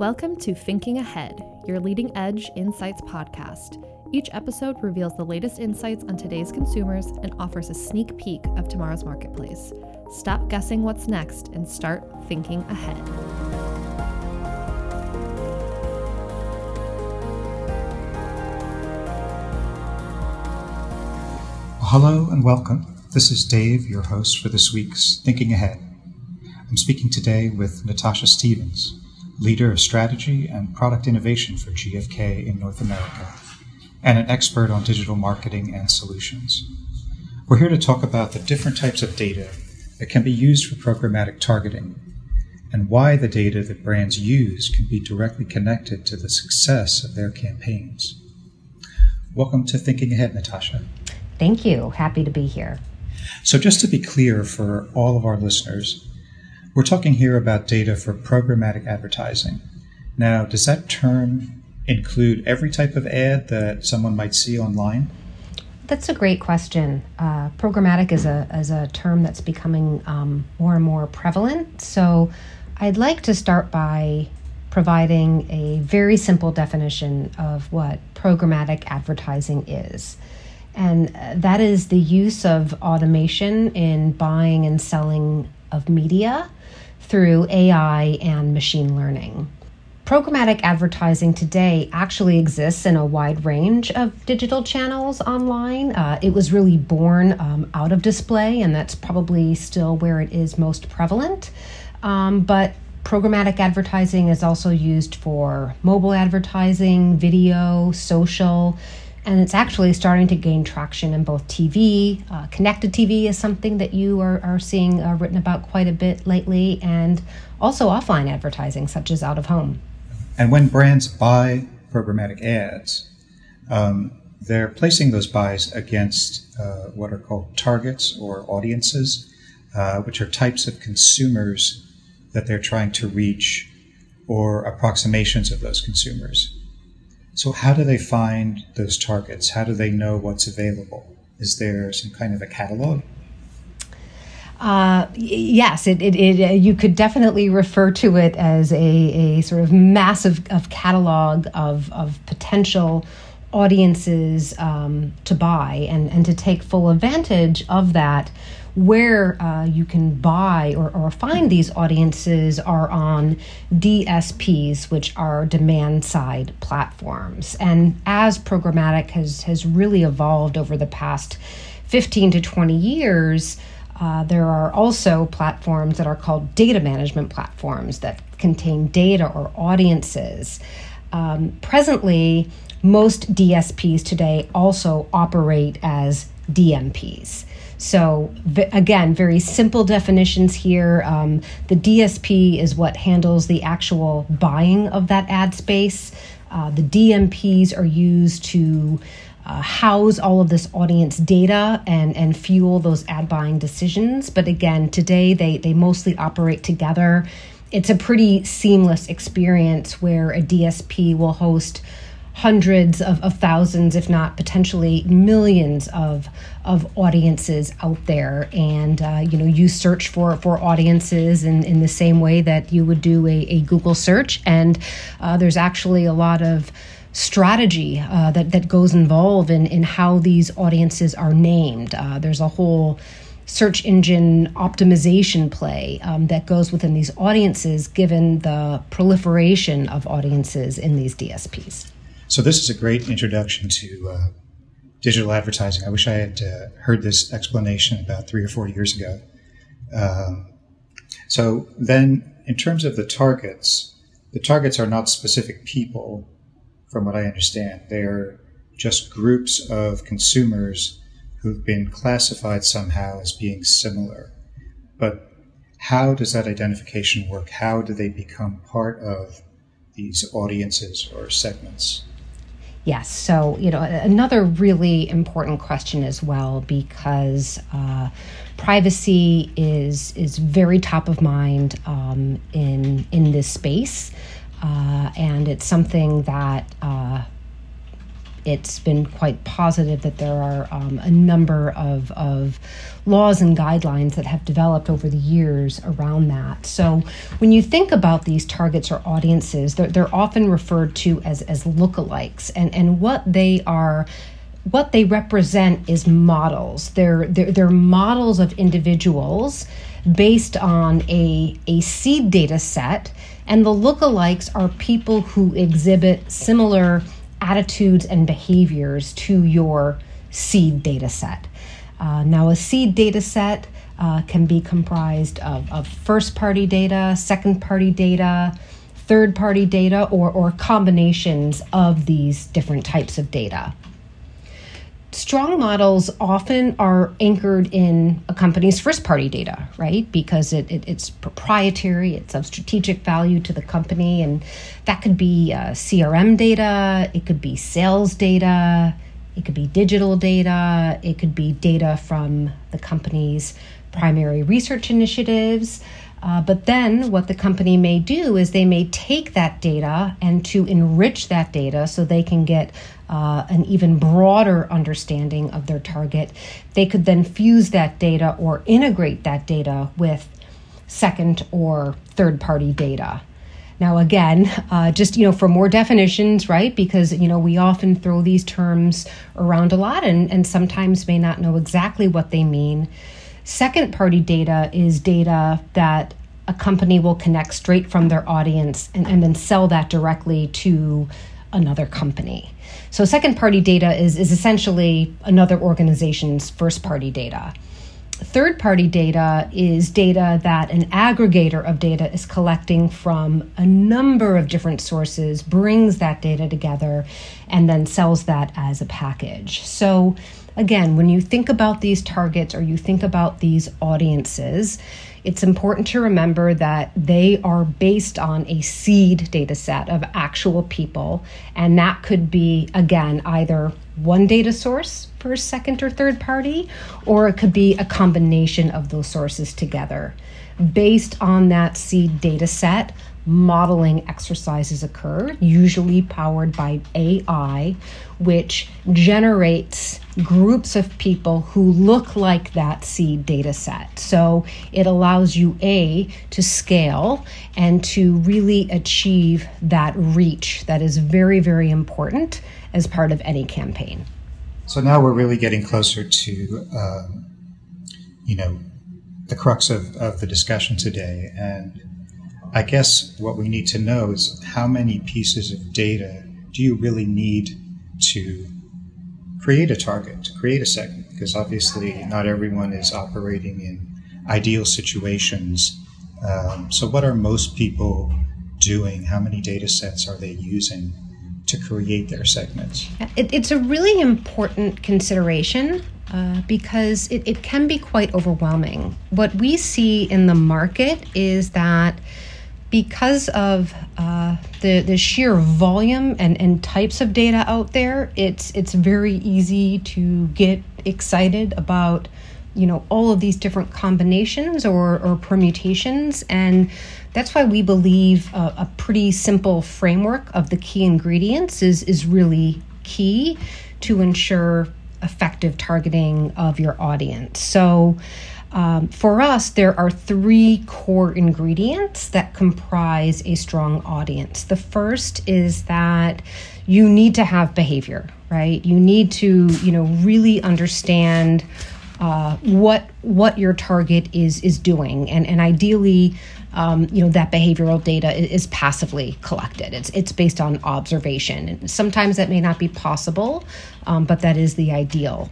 Welcome to Thinking Ahead, your leading edge insights podcast. Each episode reveals the latest insights on today's consumers and offers a sneak peek of tomorrow's marketplace. Stop guessing what's next and start thinking ahead. Hello and welcome. This is Dave, your host for this week's Thinking Ahead. I'm speaking today with Natasha Stevens, leader of strategy and product innovation for GfK in North America, and an expert on digital marketing and solutions. We're here to talk about the different types of data that can be used for programmatic targeting and why the data that brands use can be directly connected to the success of their campaigns. Welcome to Thinking Ahead, Natasha. Thank you. Happy to be here. So, just to be clear for all of our listeners, we're talking here about data for programmatic advertising. Now, does that term include every type of ad that someone might see online? That's a great question. Uh, programmatic is a, is a term that's becoming um, more and more prevalent. So, I'd like to start by providing a very simple definition of what programmatic advertising is. And uh, that is the use of automation in buying and selling of media through AI and machine learning. Programmatic advertising today actually exists in a wide range of digital channels online. Uh, it was really born um, out of display, and that's probably still where it is most prevalent. Um, but programmatic advertising is also used for mobile advertising, video, social, and it's actually starting to gain traction in both TV. Uh, connected TV is something that you are, are seeing uh, written about quite a bit lately, and also offline advertising, such as out of home. And when brands buy programmatic ads, um, they're placing those buys against uh, what are called targets or audiences, uh, which are types of consumers that they're trying to reach or approximations of those consumers. So, how do they find those targets? How do they know what's available? Is there some kind of a catalog? Uh, yes, it, it, it, uh, you could definitely refer to it as a, a sort of massive of catalog of, of potential audiences um, to buy and, and to take full advantage of that where uh, you can buy or, or find these audiences are on DSPs, which are demand side platforms. And as programmatic has, has really evolved over the past 15 to 20 years, uh, there are also platforms that are called data management platforms that contain data or audiences. Um, presently, most DSPs today also operate as DMPs. So, again, very simple definitions here. Um, the DSP is what handles the actual buying of that ad space. Uh, the DMPs are used to uh, house all of this audience data and, and fuel those ad buying decisions. But again, today they, they mostly operate together. It's a pretty seamless experience where a DSP will host hundreds of, of thousands, if not potentially millions of of audiences out there. And uh, you know, you search for for audiences in, in the same way that you would do a, a Google search. And uh, there's actually a lot of strategy uh, that that goes involved in in how these audiences are named. Uh, there's a whole search engine optimization play um, that goes within these audiences given the proliferation of audiences in these DSPs. So this is a great introduction to uh, digital advertising. I wish I had uh, heard this explanation about three or four years ago. Um, so then, in terms of the targets, the targets are not specific people, from what I understand. They're just groups of consumers who've been classified somehow as being similar. But how does that identification work? How do they become part of these audiences or segments? Yes. So, you know, another really important question as well, because uh, privacy is is very top of mind um, in in this space, uh, and it's something that uh, it's been quite positive that there are um, a number of, of laws and guidelines that have developed over the years around that. So when you think about these targets or audiences, they're, they're often referred to as, as lookalikes, and, and what they are what they represent is models. They're, they're, they're models of individuals based on a, a seed data set, and the lookalikes are people who exhibit similar attitudes and behaviors to your seed data set. Uh, now, a seed data set uh, can be comprised of, of first party data, second party data, third party data, or, or combinations of these different types of data strong models often are anchored in a company's first party data, right? Because it, it, it's proprietary, it's of strategic value to the company. And that could be uh, CRM data, it could be sales data, it could be digital data, it could be data from the company's primary research initiatives. Uh, but then what the company may do is they may take that data and to enrich that data so they can get uh, an even broader understanding of their target, they could then fuse that data or integrate that data with second or third party data. Now, again, uh, just you know, for more definitions, right? Because you know, we often throw these terms around a lot, and, and sometimes may not know exactly what they mean. Second party data is data that a company will connect straight from their audience and, and then sell that directly to another company. So, second party data is, is essentially another organization's first party data. Third party data is data that an aggregator of data is collecting from a number of different sources, brings that data together, and then sells that as a package. So, again, when you think about these targets or you think about these audiences, it's important to remember that they are based on a seed data set of actual people. And that could be, again, either one data source for a second or third party, or it could be a combination of those sources together. Based on that seed data set, modeling exercises occur, usually powered by AI, which generates groups of people who look like that seed data set. So it allows you, A, to scale and to really achieve that reach that is very, very important as part of any campaign. So now we're really getting closer to, um, you know, the crux of, of the discussion today. And I guess what we need to know is how many pieces of data do you really need to create a target, to create a segment? Because obviously, not everyone is operating in ideal situations. Um, so, what are most people doing? How many data sets are they using to create their segments? It, it's a really important consideration uh, because it, it can be quite overwhelming. What we see in the market is that because of uh, the the sheer volume and, and types of data out there, it's it's very easy to get excited about you know all of these different combinations or, or permutations. And that's why we believe a, a pretty simple framework of the key ingredients is is really key to ensure effective targeting of your audience. So um, for us, there are three core ingredients that comprise a strong audience. The first is that you need to have behavior, right? You need to, you know, really understand uh, what what your target is is doing, and and ideally, um, you know, that behavioral data is, passively collected. It's it's based on observation, and sometimes that may not be possible, um, but that is the ideal.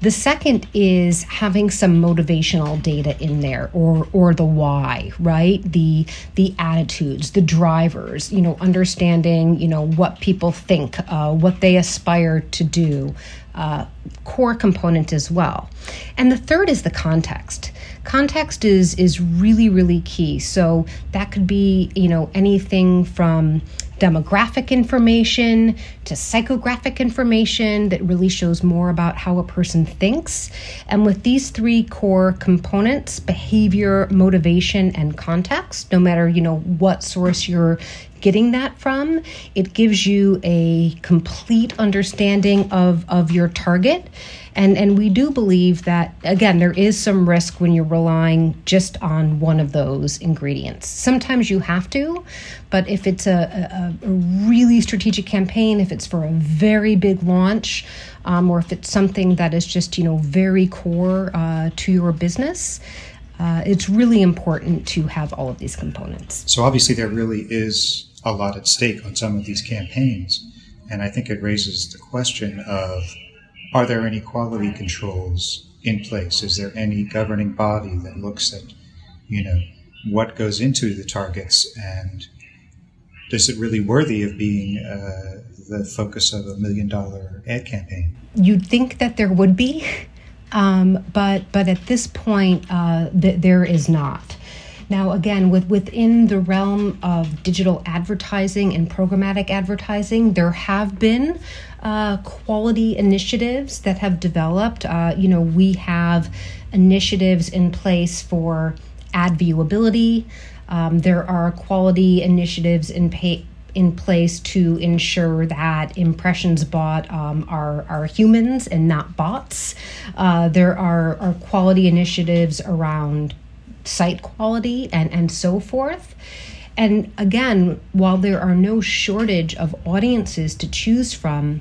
The second is having some motivational data in there or or the why, right? The the attitudes, the drivers, you know, understanding, you know, what people think, uh, what they aspire to do, uh, core component as well. And the third is the context. Context is is really really key. So that could be, you know, anything from demographic information to psychographic information that really shows more about how a person thinks. And with these three core components, behavior, motivation, and context, no matter, you know, what source you're getting that from, it gives you a complete understanding of, of your target and and we do believe that again there is some risk when you're relying just on one of those ingredients. Sometimes you have to, but if it's a, a, a really strategic campaign, if it's for a very big launch, um, or if it's something that is just you know very core uh, to your business. Uh, it's really important to have all of these components. So, obviously, there really is a lot at stake on some of these campaigns. And I think it raises the question of are there any quality controls in place? Is there any governing body that looks at, you know, what goes into the targets and is it really worthy of being uh, the focus of a million dollar ad campaign? You'd think that there would be, um, but but at this point, uh, th- there is not. Now, again, with within the realm of digital advertising and programmatic advertising, there have been uh, quality initiatives that have developed. Uh, you know, we have initiatives in place for ad viewability. Um, there are quality initiatives in pay, in place to ensure that impressions bought um, are, are humans and not bots. Uh, there are, are quality initiatives around site quality and, and so forth. And again, while there are no shortage of audiences to choose from,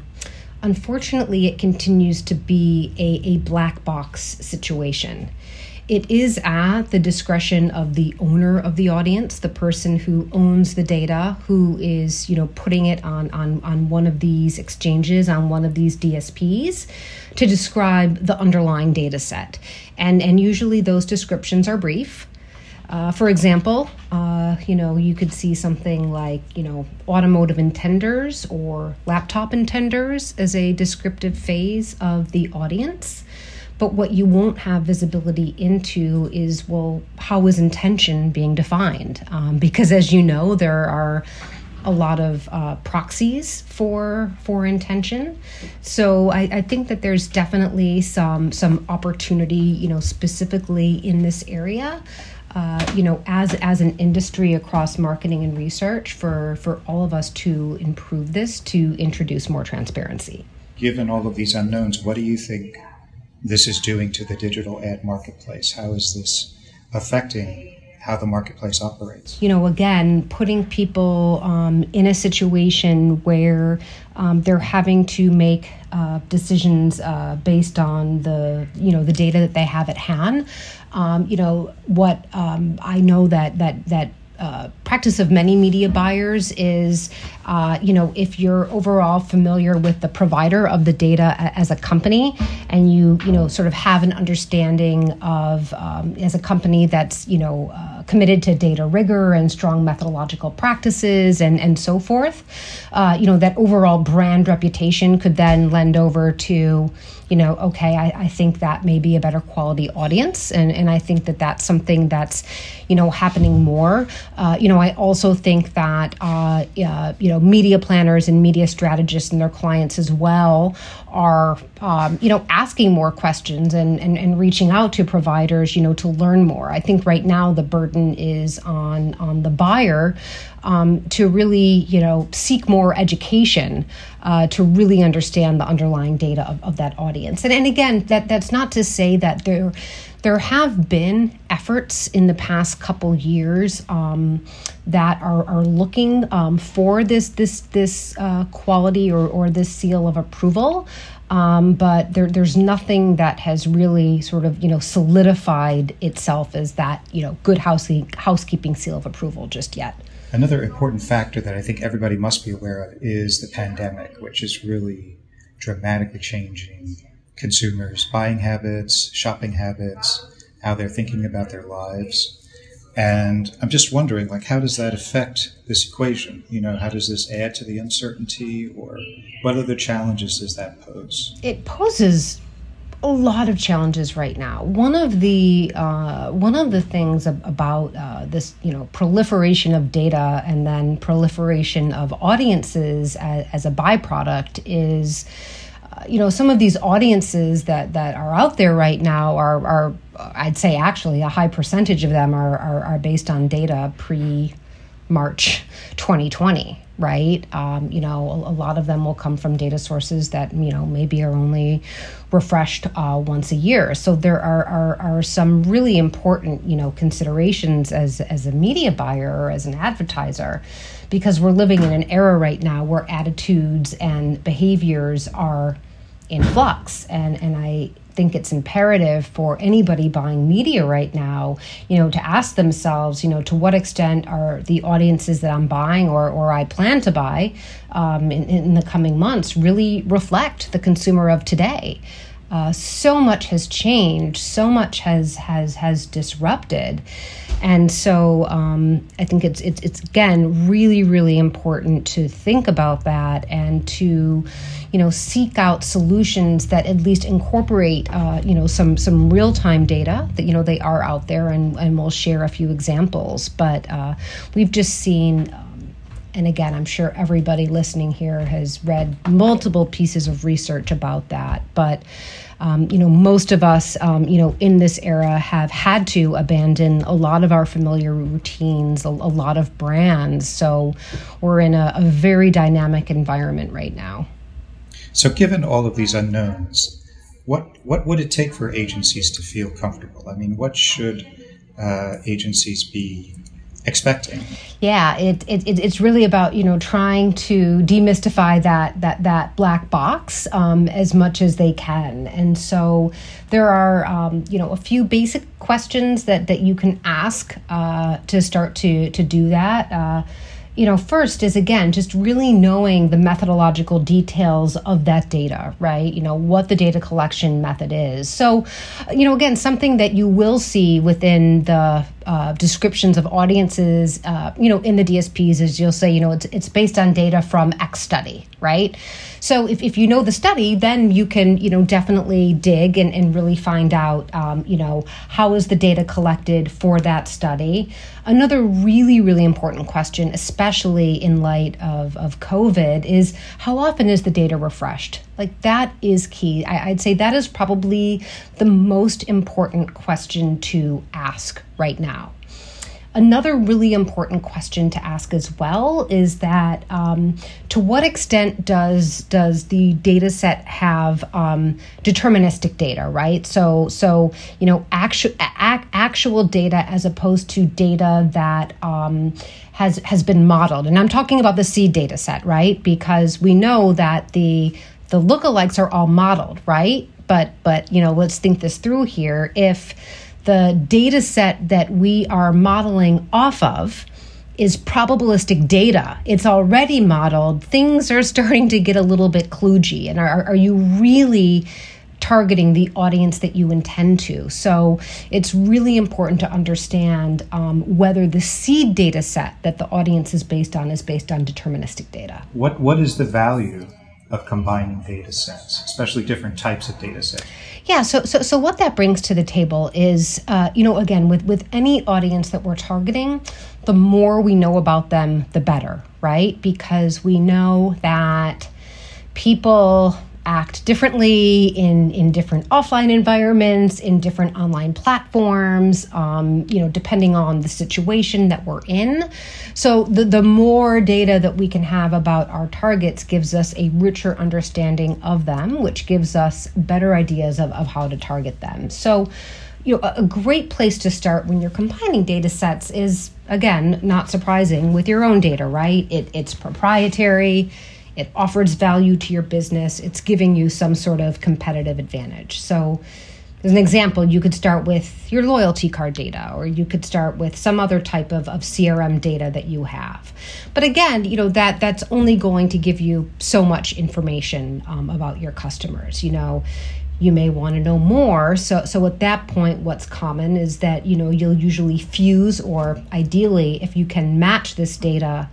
unfortunately, it continues to be a, a black box situation. It is at the discretion of the owner of the audience, the person who owns the data, who is, you know, putting it on, on, on one of these exchanges, on one of these DSPs, to describe the underlying data set. And, and usually those descriptions are brief. Uh, for example, uh, you know, you could see something like, you know, automotive intenders or laptop intenders as a descriptive phase of the audience. But what you won't have visibility into is, well, how is intention being defined? Um, because as you know, there are a lot of uh, proxies for for intention. So I, I, think that there's definitely some some opportunity, you know, specifically in this area. Uh, you know, as as an industry across marketing and research, for for all of us to improve this, to introduce more transparency. Given all of these unknowns, what do you think this is doing to the digital ad marketplace? How is this affecting how the marketplace operates. You know, again, putting people um, in a situation where um, they're having to make uh, decisions uh, based on the you know the data that they have at hand. Um, you know what um, I know that that that uh, practice of many media buyers is, uh, you know, if you're overall familiar with the provider of the data as a company, and you, you know, sort of have an understanding of um, as a company that's, you know, uh, committed to data rigor and strong methodological practices and and so forth, uh, you know, that overall brand reputation could then lend over to you know, okay, I, I think that may be a better quality audience. And, and I think that that's something that's, you know, happening more. Uh, you know, I also think that, uh, uh, you know, media planners and media strategists and their clients as well are, um, you know, asking more questions and, and, and reaching out to providers, you know, to learn more. I think right now the burden is on, on the buyer um, to really, you know, seek more education uh, to really understand the underlying data of, of that audience. And, and again, that that's not to say that there there have been efforts in the past couple years um, that are, are looking um, for this this this uh, quality or, or this seal of approval. Um, but there, there's nothing that has really sort of you know solidified itself as that you know good housekeeping seal of approval just yet. Another important factor that I think everybody must be aware of is the pandemic, which is really dramatically changing consumers' buying habits, shopping habits, how they're thinking about their lives. And I'm just wondering, like, how does that affect this equation? You know, how does this add to the uncertainty, or what other challenges does that pose? It poses a lot of challenges right now. One of the uh, one of the things ab- about uh, this, you know, proliferation of data and then proliferation of audiences as, as a byproduct is, you know, some of these audiences that that are out there right now are are I'd say actually a high percentage of them are are, are based on data pre March 2020 right? Um, you know, a, a, lot of them will come from data sources that, you know, maybe are only refreshed uh, once a year. So there are, are, are some really important, you know, considerations as, as a media buyer or as an advertiser, because we're living in an era right now where attitudes and behaviors are in flux. And, and I, think it's imperative for anybody buying media right now, you know, to ask themselves, you know, to what extent are the audiences that I'm buying or, or I plan to buy um, in, in the coming months really reflect the consumer of today? Uh, so much has changed, so much has has has disrupted, and so um, I think it's it's it's again really really important to think about that and to you know seek out solutions that at least incorporate uh, you know some some real time data that you know they are out there and and we'll share a few examples. But uh, we've just seen um, and again i'm sure everybody listening here has read multiple pieces of research about that but um, you know, most of us, um, you know, in this era have had to abandon a lot of our familiar routines, a, a lot of brands. So we're in a, a very dynamic environment right now. So, given all of these unknowns, what what would it take for agencies to feel comfortable? I mean, what should uh, agencies be expecting? Yeah, it, it, it's really about you know trying to demystify that that that black box um, as much as they can, and so there are um, you know a few basic questions that that you can ask uh, to start to to do that. Uh, you know, first is again just really knowing the methodological details of that data, right? You know, what the data collection method is. So, you know, again, something that you will see within the uh, descriptions of audiences, uh, you know, in the DSPs is you'll say, you know, it's, it's based on data from X study, right? So if, if you know the study, then you can, you know, definitely dig and, and really find out, um, you know, how is the data collected for that study. Another really, really important question, especially in light of, of COVID, is how often is the data refreshed? Like that is key. I, I'd say that is probably the most important question to ask right now. Another really important question to ask as well is that um, to what extent does does the data set have um, deterministic data, right? So so you know actual actual data as opposed to data that um, has has been modeled, and I'm talking about the seed data set, right? Because we know that the the lookalikes are all modeled, right? But but you know let's think this through here. If the data set that we are modeling off of is probabilistic data. It's already modeled. Things are starting to get a little bit kludgy. And are, are you really targeting the audience that you intend to? So it's really important to understand um, whether the seed data set that the audience is based on is based on deterministic data. What What is the value of combining data sets, especially different types of data sets? Yeah, so so so what that brings to the table is, uh, you know, again, with with any audience that we're targeting, the more we know about them, the better, right? Because we know that people act differently in in different offline environments in different online platforms um, you know depending on the situation that we're in. So the, the more data that we can have about our targets gives us a richer understanding of them which gives us better ideas of, of how to target them. So you know a great place to start when you're combining data sets is again not surprising with your own data right? It, it's proprietary it offers value to your business, it's giving you some sort of competitive advantage. So, as an example, you could start with your loyalty card data, or you could start with some other type of, of CRM data that you have. But again, you know that that's only going to give you so much information um, about your customers. You know, you may want to know more. So, so at that point, what's common is that you know you'll usually fuse, or ideally, if you can match this data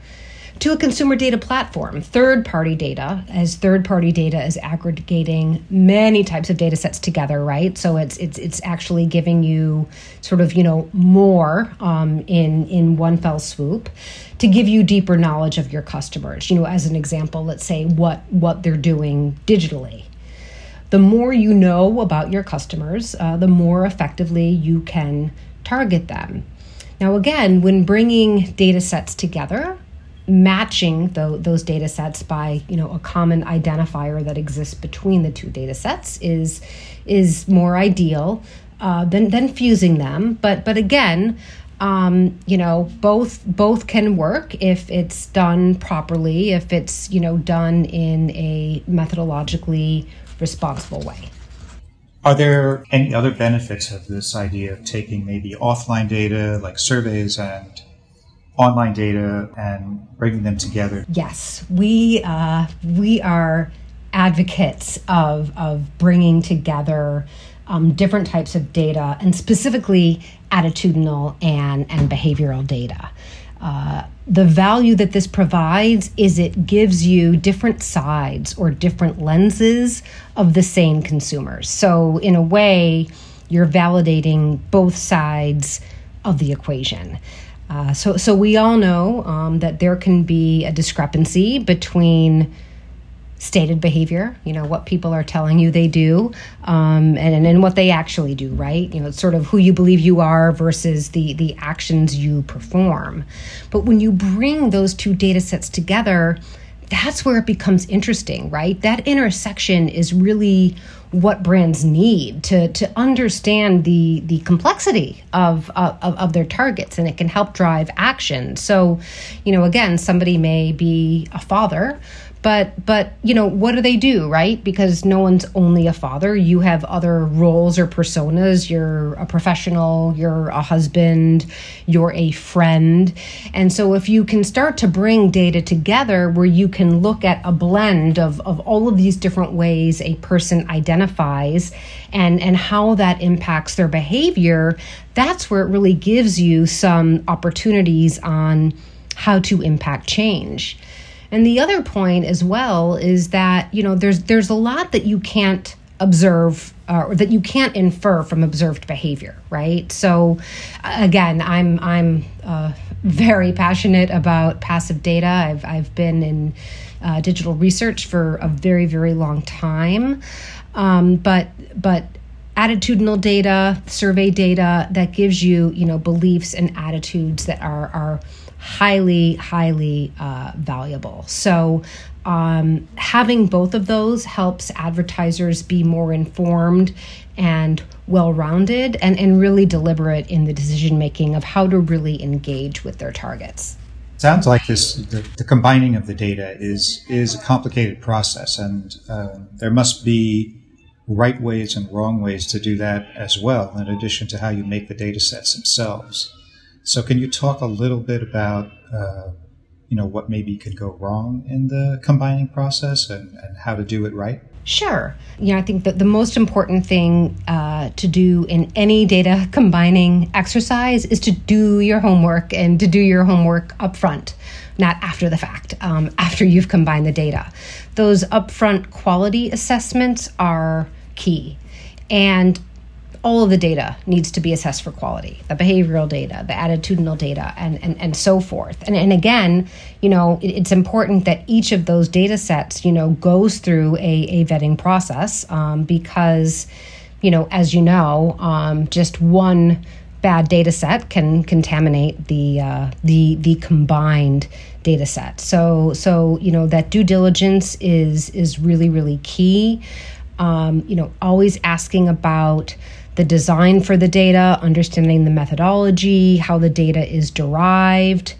to a consumer data platform, third party data, as third party data is aggregating many types of data sets together, right? So it's it's it's actually giving you sort of you know more um, in in one fell swoop to give you deeper knowledge of your customers. You know, as an example, let's say what what they're doing digitally. The more you know about your customers, uh, the more effectively you can target them. Now, again, when bringing data sets together, matching the, those data sets by you know a common identifier that exists between the two data sets is is more ideal uh, than than fusing them. But but again, um, you know both both can work if it's done properly, if it's you know done in a methodologically responsible way. Are there any other benefits of this idea of taking maybe offline data like surveys and online data and bringing them together? Yes, we uh, we are advocates of of bringing together um, different types of data and specifically attitudinal and and behavioral data. Uh, the value that this provides is it gives you different sides or different lenses of the same consumers. So, in a way, you're validating both sides of the equation. Uh, so, so we all know um, that there can be a discrepancy between stated behavior, you know, what people are telling you they do, um, and, and what they actually do, right? You know, it's sort of who you believe you are versus the, the actions you perform. But when you bring those two data sets together, that's where it becomes interesting, right? That intersection is really what brands need to to understand the the complexity of, of of their targets and it can help drive action. So you know again somebody may be a father but but you know what do they do right? Because no one's only a father. You have other roles or personas. You're a professional you're a husband you're a friend. And so if you can start to bring data together where you can look at a blend of, of all of these different ways a person identifies and and how that impacts their behavior that's where it really gives you some opportunities on how to impact change and the other point as well is that, you know, there's there's a lot that you can't observe uh, or that you can't infer from observed behavior, right? So again, I'm I'm uh, very passionate about passive data. I've I've been in uh, digital research for a very very long time, um, but but attitudinal data, survey data that gives you you know beliefs and attitudes that are are highly, highly uh, valuable. So, um, having both of those helps advertisers be more informed and well rounded and, and really deliberate in the decision making of how to really engage with their targets. Sounds like this the, the combining of the data is is a complicated process, and uh, there must be right ways and wrong ways to do that as well, in addition to how you make the data sets themselves. So, can you talk a little bit about, uh, you know, what maybe could go wrong in the combining process and, and how to do it right? Sure. You know, I think that the most important thing uh, to do in any data combining exercise is to do your homework and to do your homework upfront, not after the fact, um, after you've combined the data. Those upfront quality assessments are key. And all of the data needs to be assessed for quality the behavioral data the attitudinal data and and, and so forth. And, and again you know it, it's important that each of those data sets you know goes through a, a vetting process um, because you know as you know um, just one bad data set can contaminate the uh, the the combined data set. So so you know that due diligence is is really really key um, you know always asking about the design for the data, understanding the methodology, how the data is derived.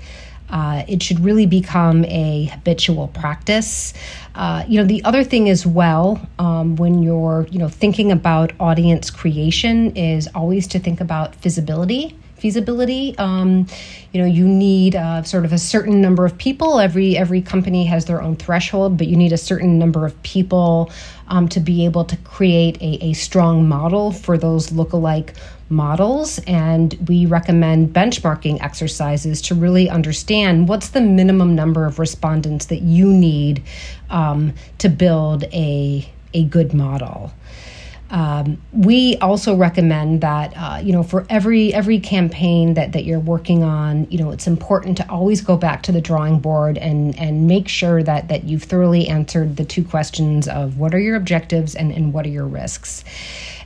Uh, it should really become a habitual practice. Uh, you know, the other thing as well, um, when you're you know thinking about audience creation, is always to think about visibility feasibility. Um, you know, you need uh, sort of a certain number of people. Every every company has their own threshold, but you need a certain number of people um, to be able to create a, a strong model for those lookalike models. And we recommend benchmarking exercises to really understand what's the minimum number of respondents that you need um, to build a a good model. Um, we also recommend that uh, you know for every every campaign that that you're working on, you know it's important to always go back to the drawing board and and make sure that that you've thoroughly answered the two questions of what are your objectives and and what are your risks.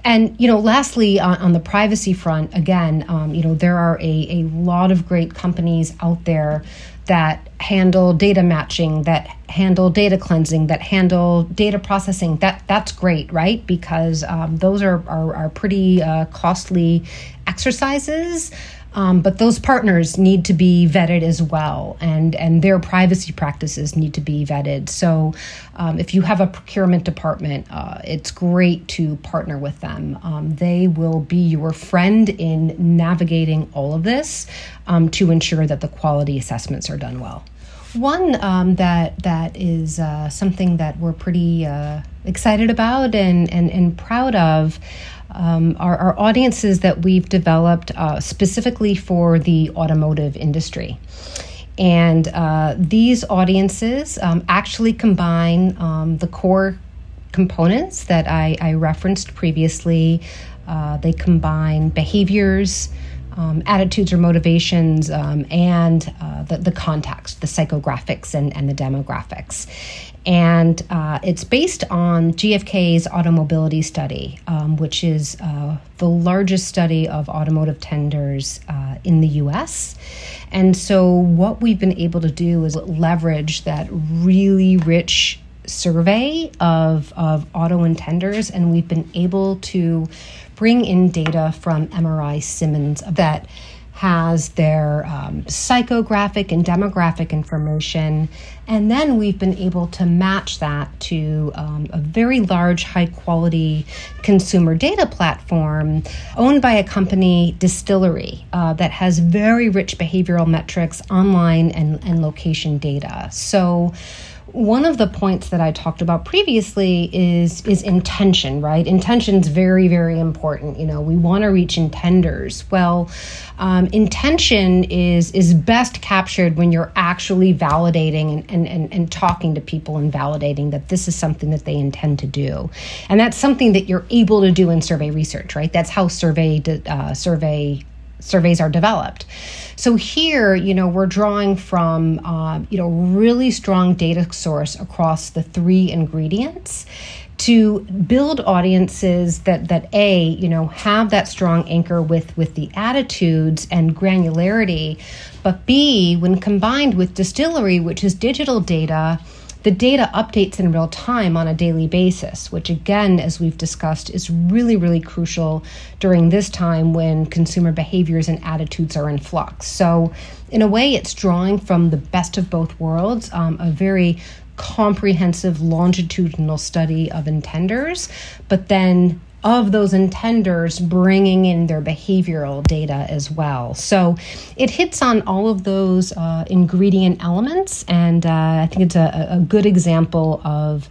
And you know, lastly, on, on the privacy front, again, um, you know, there are a, a lot of great companies out there that handle data matching, that handle data cleansing, that handle data processing. That that's great, right? Because um, those are are, are pretty uh, costly exercises. Um, but those partners need to be vetted as well, and, and their privacy practices need to be vetted. So, um, if you have a procurement department, uh, it's great to partner with them. Um, they will be your friend in navigating all of this um, to ensure that the quality assessments are done well. One um, that that is uh, something that we're pretty uh, excited about and, and, and proud of um, are, are, audiences that we've developed uh, specifically for the automotive industry. And uh, these audiences um, actually combine um, the core components that I, I referenced previously. Uh, they combine behaviors, um, attitudes or motivations, um, and uh, the, the context, the psychographics and, and the demographics and uh, it's based on GfK's automobility study, um, which is uh, the largest study of automotive tenders uh, in the US. And so, what we've been able to do is leverage that really rich survey of, of auto intenders, and we've been able to bring in data from MRI Simmons that has their um, psychographic and demographic information. And then we've been able to match that to um, a very large, high quality consumer data platform owned by a company, Distillery, uh, that has very rich behavioral metrics, online and, and location data. So one of the points that I talked about previously is is intention, right? Intention's very, very important. You know, we want to reach intenders. Well, um, intention is is best captured when you're actually validating and, and, and, and talking to people and validating that this is something that they intend to do, and that's something that you're able to do in survey research, right? That's how survey uh, survey surveys are developed. So here, you know, we're drawing from, uh, you know, really strong data source across the three ingredients to build audiences that that a you know have that strong anchor with with the attitudes and granularity but b when combined with distillery which is digital data the data updates in real time on a daily basis, which, again, as we've discussed, is really, really crucial during this time when consumer behaviors and attitudes are in flux. So, in a way, it's drawing from the best of both worlds, um, a very comprehensive longitudinal study of intenders, but then of those intenders bringing in their behavioral data as well. So it hits on all of those uh, ingredient elements, and uh, I think it's a, a good example of.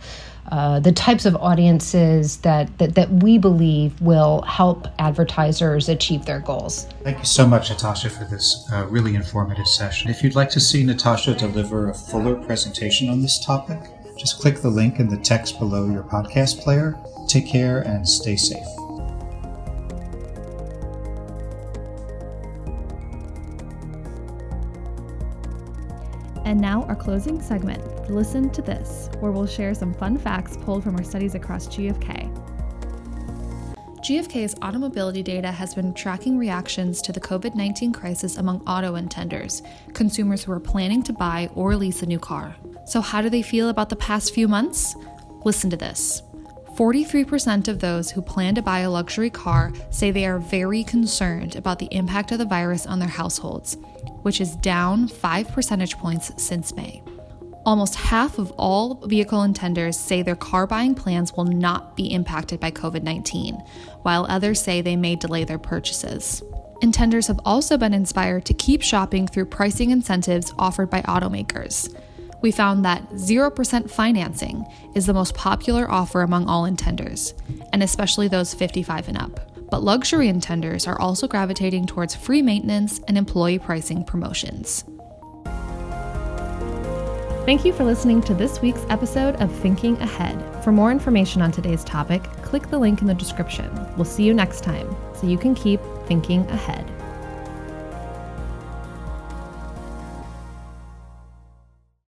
Uh, the types of audiences that, that, that we believe will help advertisers achieve their goals. Thank you so much, Natasha, for this uh, really informative session. If you'd like to see Natasha deliver a fuller presentation on this topic, just click the link in the text below your podcast player Take care and stay safe. And now, our closing segment Listen to This, where we'll share some fun facts pulled from our studies across GfK. GfK's automobility data has been tracking reactions to the COVID 19 crisis among auto intenders, consumers who are planning to buy or lease a new car. So, how do they feel about the past few months? Listen to this. 43% of those who plan to buy a luxury car say they are very concerned about the impact of the virus on their households, which is down 5 percentage points since May. Almost half of all vehicle intenders say their car buying plans will not be impacted by COVID 19, while others say they may delay their purchases. Intenders have also been inspired to keep shopping through pricing incentives offered by automakers. We found that 0% financing is the most popular offer among all intenders, and especially those 55 and up. But luxury intenders are also gravitating towards free maintenance and employee pricing promotions. Thank you for listening to this week's episode of Thinking Ahead. For more information on today's topic, click the link in the description. We'll see you next time so you can keep thinking ahead.